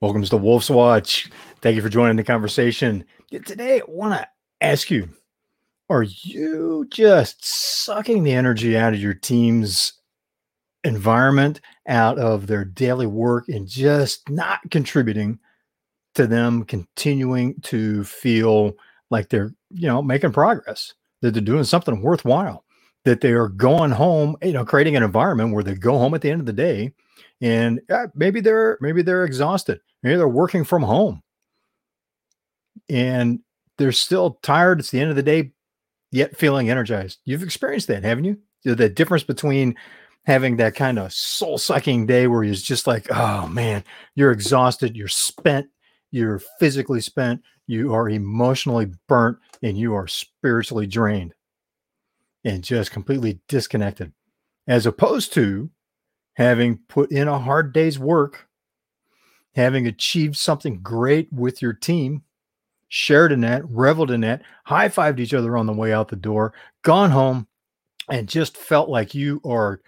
Welcome to the Wolf's Watch. Thank you for joining the conversation. Today, I want to ask you Are you just sucking the energy out of your team's environment, out of their daily work, and just not contributing to them continuing to feel like they're, you know, making progress, that they're doing something worthwhile, that they are going home, you know, creating an environment where they go home at the end of the day and uh, maybe they're maybe they're exhausted maybe they're working from home. And they're still tired it's the end of the day yet feeling energized. You've experienced that haven't you? The difference between having that kind of soul sucking day where you're just like oh man you're exhausted you're spent you're physically spent you are emotionally burnt and you are spiritually drained. And just completely disconnected. As opposed to having put in a hard day's work, having achieved something great with your team, shared in that, reveled in that, high fived each other on the way out the door, gone home, and just felt like you are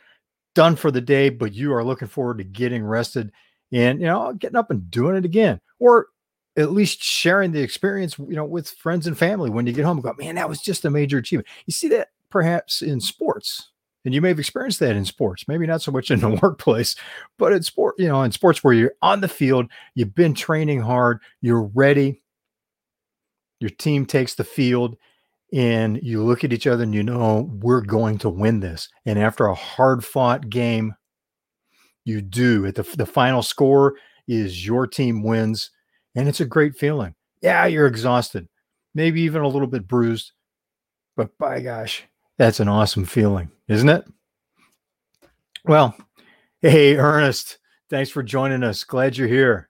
done for the day, but you are looking forward to getting rested and, you know, getting up and doing it again. Or at least sharing the experience, you know, with friends and family when you get home. Go, man, that was just a major achievement. You see that perhaps in sports and you may have experienced that in sports, maybe not so much in the workplace, but in sport, you know, in sports where you're on the field, you've been training hard, you're ready, your team takes the field, and you look at each other and you know, we're going to win this. And after a hard fought game, you do. At the, the final score is your team wins, and it's a great feeling. Yeah, you're exhausted, maybe even a little bit bruised, but by gosh, that's an awesome feeling, isn't it? Well, hey, Ernest, thanks for joining us. Glad you're here.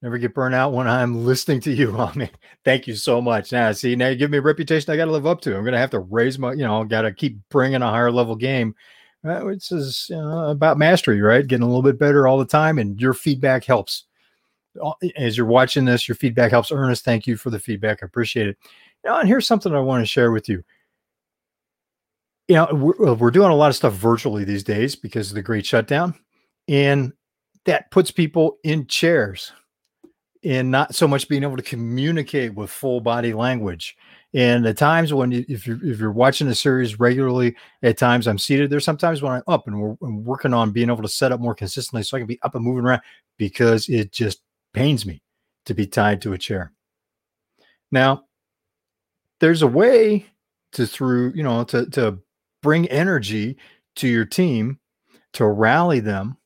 Never get burnt out when I'm listening to you. I mean, thank you so much. Now, see, now you give me a reputation I got to live up to. I'm going to have to raise my, you know, got to keep bringing a higher level game, uh, which is you about mastery, right? Getting a little bit better all the time, and your feedback helps. As you're watching this, your feedback helps. Ernest, thank you for the feedback. I appreciate it. Now, and here's something I want to share with you you know, we're, uh, we're doing a lot of stuff virtually these days because of the great shutdown. And that puts people in chairs and not so much being able to communicate with full body language. And at times when you, if you're if you're watching a series regularly, at times I'm seated. There's sometimes when I'm up and we're I'm working on being able to set up more consistently so I can be up and moving around because it just pains me to be tied to a chair. Now, there's a way to through you know to to bring energy to your team to rally them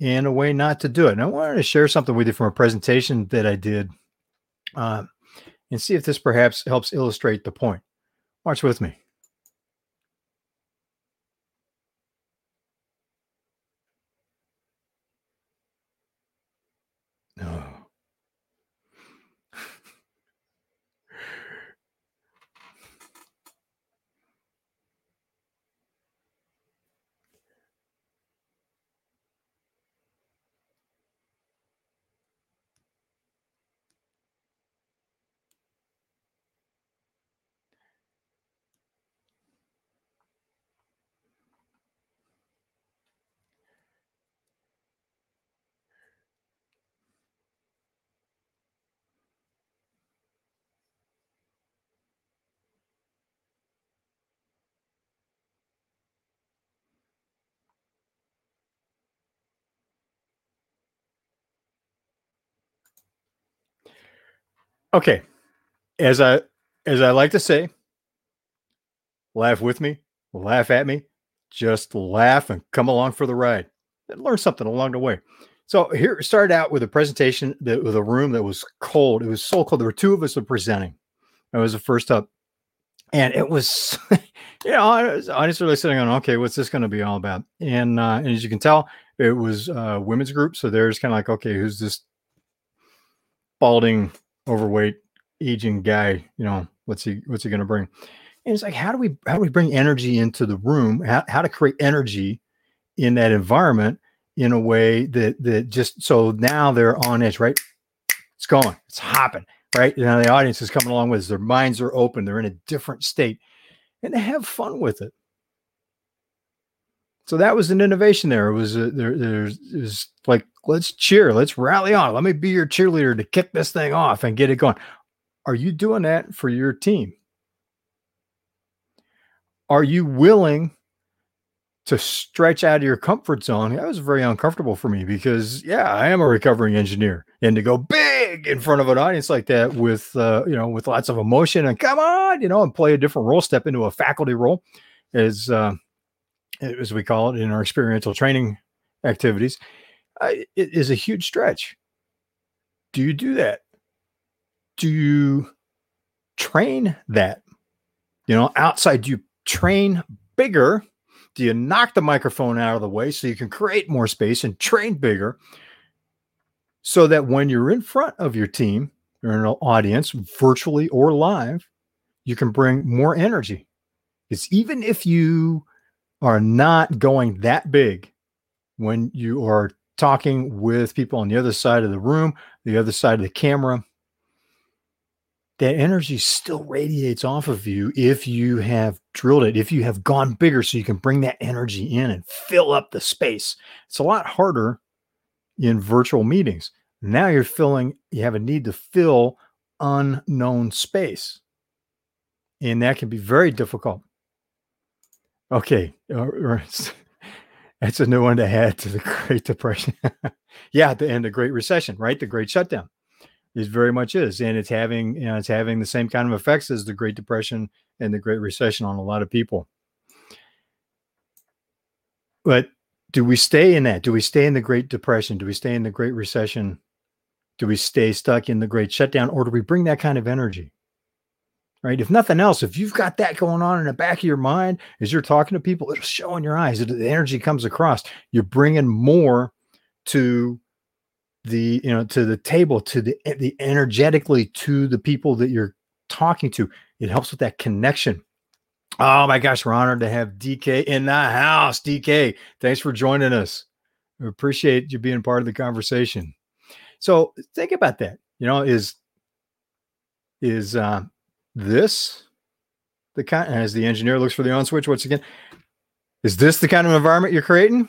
in a way not to do it. And I wanted to share something with you from a presentation that I did uh, and see if this perhaps helps illustrate the point. Watch with me. Okay. As I as I like to say, laugh with me, laugh at me, just laugh and come along for the ride and learn something along the way. So here started out with a presentation that with a room that was cold. It was so cold. There were two of us were presenting. I was the first up. And it was, you know, I was honestly sitting on, okay, what's this going to be all about? And, uh, and as you can tell, it was a women's group. So there's kind of like, okay, who's this balding overweight, aging guy, you know, what's he what's he going to bring? And it's like, how do we how do we bring energy into the room? How, how to create energy in that environment in a way that that just so now they're on edge, right? It's going, it's hopping, right? Know, the audience is coming along with us. Their minds are open. They're in a different state, and they have fun with it. So that was an innovation there. It was a, there, there's like let's cheer, let's rally on. Let me be your cheerleader to kick this thing off and get it going. Are you doing that for your team? Are you willing to stretch out of your comfort zone? That was very uncomfortable for me because, yeah, I am a recovering engineer, and to go big in front of an audience like that with, uh, you know, with lots of emotion and come on, you know, and play a different role, step into a faculty role, is uh, as we call it in our experiential training activities, uh, it is a huge stretch. Do you do that? Do you train that? You know, outside, do you train bigger? Do you knock the microphone out of the way so you can create more space and train bigger so that when you're in front of your team or an audience, virtually or live, you can bring more energy? Because even if you are not going that big when you are talking with people on the other side of the room, the other side of the camera, that energy still radiates off of you if you have drilled it, if you have gone bigger so you can bring that energy in and fill up the space. It's a lot harder in virtual meetings. Now you're filling, you have a need to fill unknown space. And that can be very difficult. Okay. Uh, that's a new one to add to the Great Depression. yeah, the, and the Great Recession, right? The Great Shutdown. It very much is, and it's having you know it's having the same kind of effects as the Great Depression and the Great Recession on a lot of people. But do we stay in that? Do we stay in the Great Depression? Do we stay in the Great Recession? Do we stay stuck in the Great Shutdown, or do we bring that kind of energy? Right. If nothing else, if you've got that going on in the back of your mind as you're talking to people, it'll show in your eyes. The energy comes across. You're bringing more to the you know to the table to the the energetically to the people that you're talking to it helps with that connection oh my gosh we're honored to have dk in the house dk thanks for joining us we appreciate you being part of the conversation so think about that you know is is uh this the kind as the engineer looks for the on switch once again is this the kind of environment you're creating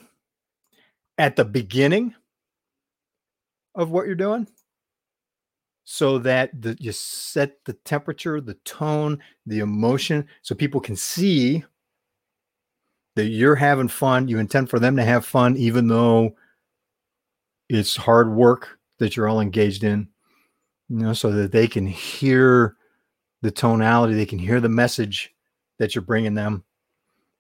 at the beginning of what you're doing so that the, you set the temperature, the tone, the emotion, so people can see that you're having fun. You intend for them to have fun, even though it's hard work that you're all engaged in, you know, so that they can hear the tonality, they can hear the message that you're bringing them.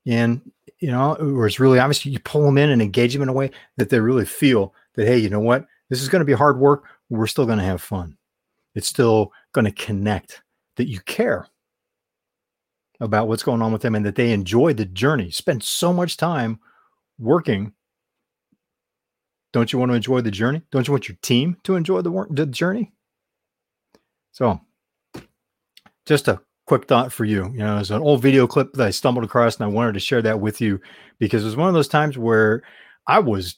And, you know, where it's really obvious, you pull them in and engage them in a way that they really feel that, hey, you know what? This is going to be hard work. We're still going to have fun. It's still going to connect that you care about what's going on with them and that they enjoy the journey. Spend so much time working. Don't you want to enjoy the journey? Don't you want your team to enjoy the the journey? So, just a quick thought for you. You know, it's an old video clip that I stumbled across and I wanted to share that with you because it was one of those times where I was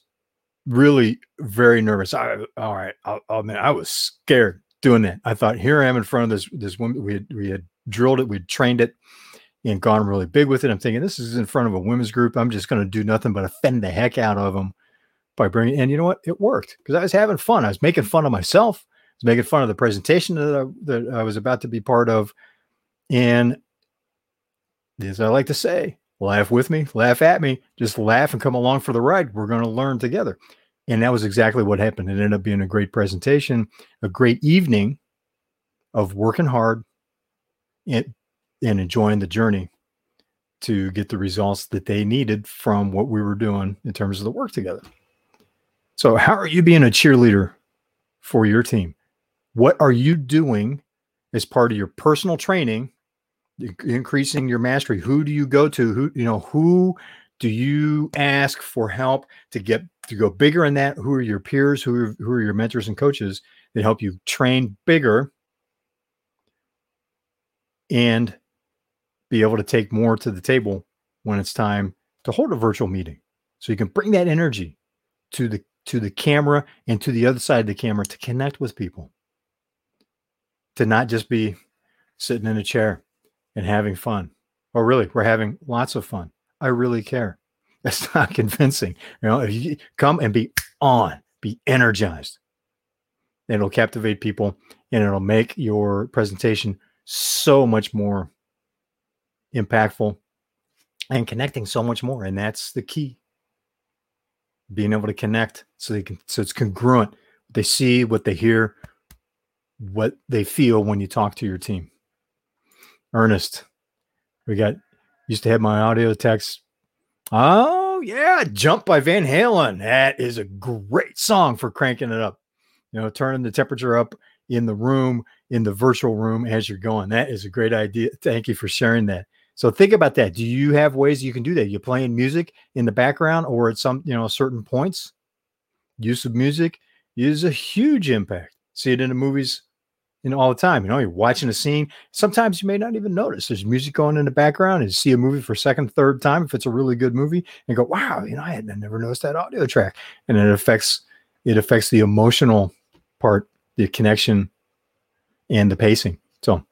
really very nervous. I, all right, I, oh man, I was scared doing that. I thought, here I am in front of this this woman. We had we had drilled it, we'd trained it, and gone really big with it. I'm thinking this is in front of a women's group. I'm just going to do nothing but offend the heck out of them by bringing. And you know what? It worked because I was having fun. I was making fun of myself. Was making fun of the presentation that I, that I was about to be part of, and as I like to say, laugh with me, laugh at me, just laugh and come along for the ride. We're going to learn together. And that was exactly what happened. It ended up being a great presentation, a great evening of working hard and, and enjoying the journey to get the results that they needed from what we were doing in terms of the work together. So, how are you being a cheerleader for your team? What are you doing as part of your personal training increasing your mastery? Who do you go to? Who you know who do you ask for help to get to go bigger in that? Who are your peers? Who are, who are your mentors and coaches that help you train bigger and be able to take more to the table when it's time to hold a virtual meeting? So you can bring that energy to the to the camera and to the other side of the camera to connect with people to not just be sitting in a chair and having fun. Oh, really? We're having lots of fun. I really care. That's not convincing. You know, if you come and be on, be energized, it'll captivate people and it'll make your presentation so much more impactful and connecting so much more. And that's the key. Being able to connect so they can so it's congruent. They see what they hear, what they feel when you talk to your team. Ernest, we got used to have my audio text. Oh yeah, Jump by Van Halen. That is a great song for cranking it up. You know, turning the temperature up in the room, in the virtual room as you're going. That is a great idea. Thank you for sharing that. So think about that. Do you have ways you can do that? You're playing music in the background or at some, you know, certain points? Use of music is a huge impact. See it in the movies know, all the time. You know, you're watching a scene. Sometimes you may not even notice there's music going in the background and you see a movie for second, third time if it's a really good movie and go, wow, you know, I had never noticed that audio track. And it affects it affects the emotional part, the connection and the pacing. So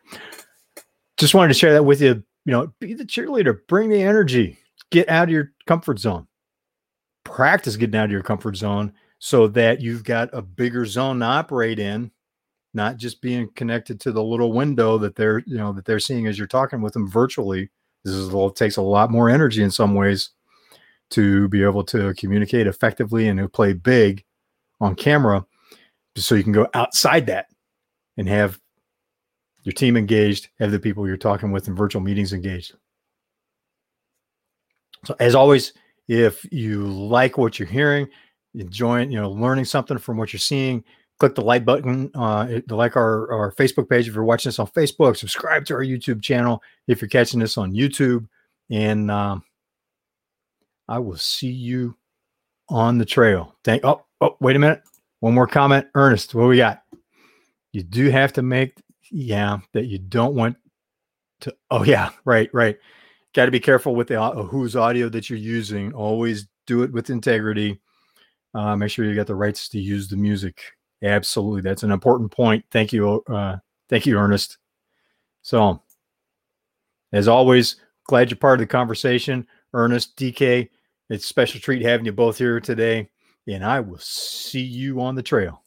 just wanted to share that with you you know, be the cheerleader, bring the energy, get out of your comfort zone, practice getting out of your comfort zone so that you've got a bigger zone to operate in, not just being connected to the little window that they're, you know, that they're seeing as you're talking with them virtually. This is little, takes a lot more energy in some ways to be able to communicate effectively and to play big on camera so you can go outside that and have your team engaged, have the people you're talking with in virtual meetings engaged. So as always, if you like what you're hearing, enjoying, you know, learning something from what you're seeing, click the like button, uh, like our, our Facebook page. If you're watching this on Facebook, subscribe to our YouTube channel. If you're catching this on YouTube, and um, I will see you on the trail. Thank. Oh, oh, wait a minute. One more comment, Ernest. What we got? You do have to make yeah, that you don't want to. Oh, yeah, right, right. Got to be careful with the uh, whose audio that you're using. Always do it with integrity. Uh, make sure you got the rights to use the music. Absolutely, that's an important point. Thank you, uh, thank you, Ernest. So, as always, glad you're part of the conversation, Ernest, DK. It's a special treat having you both here today, and I will see you on the trail.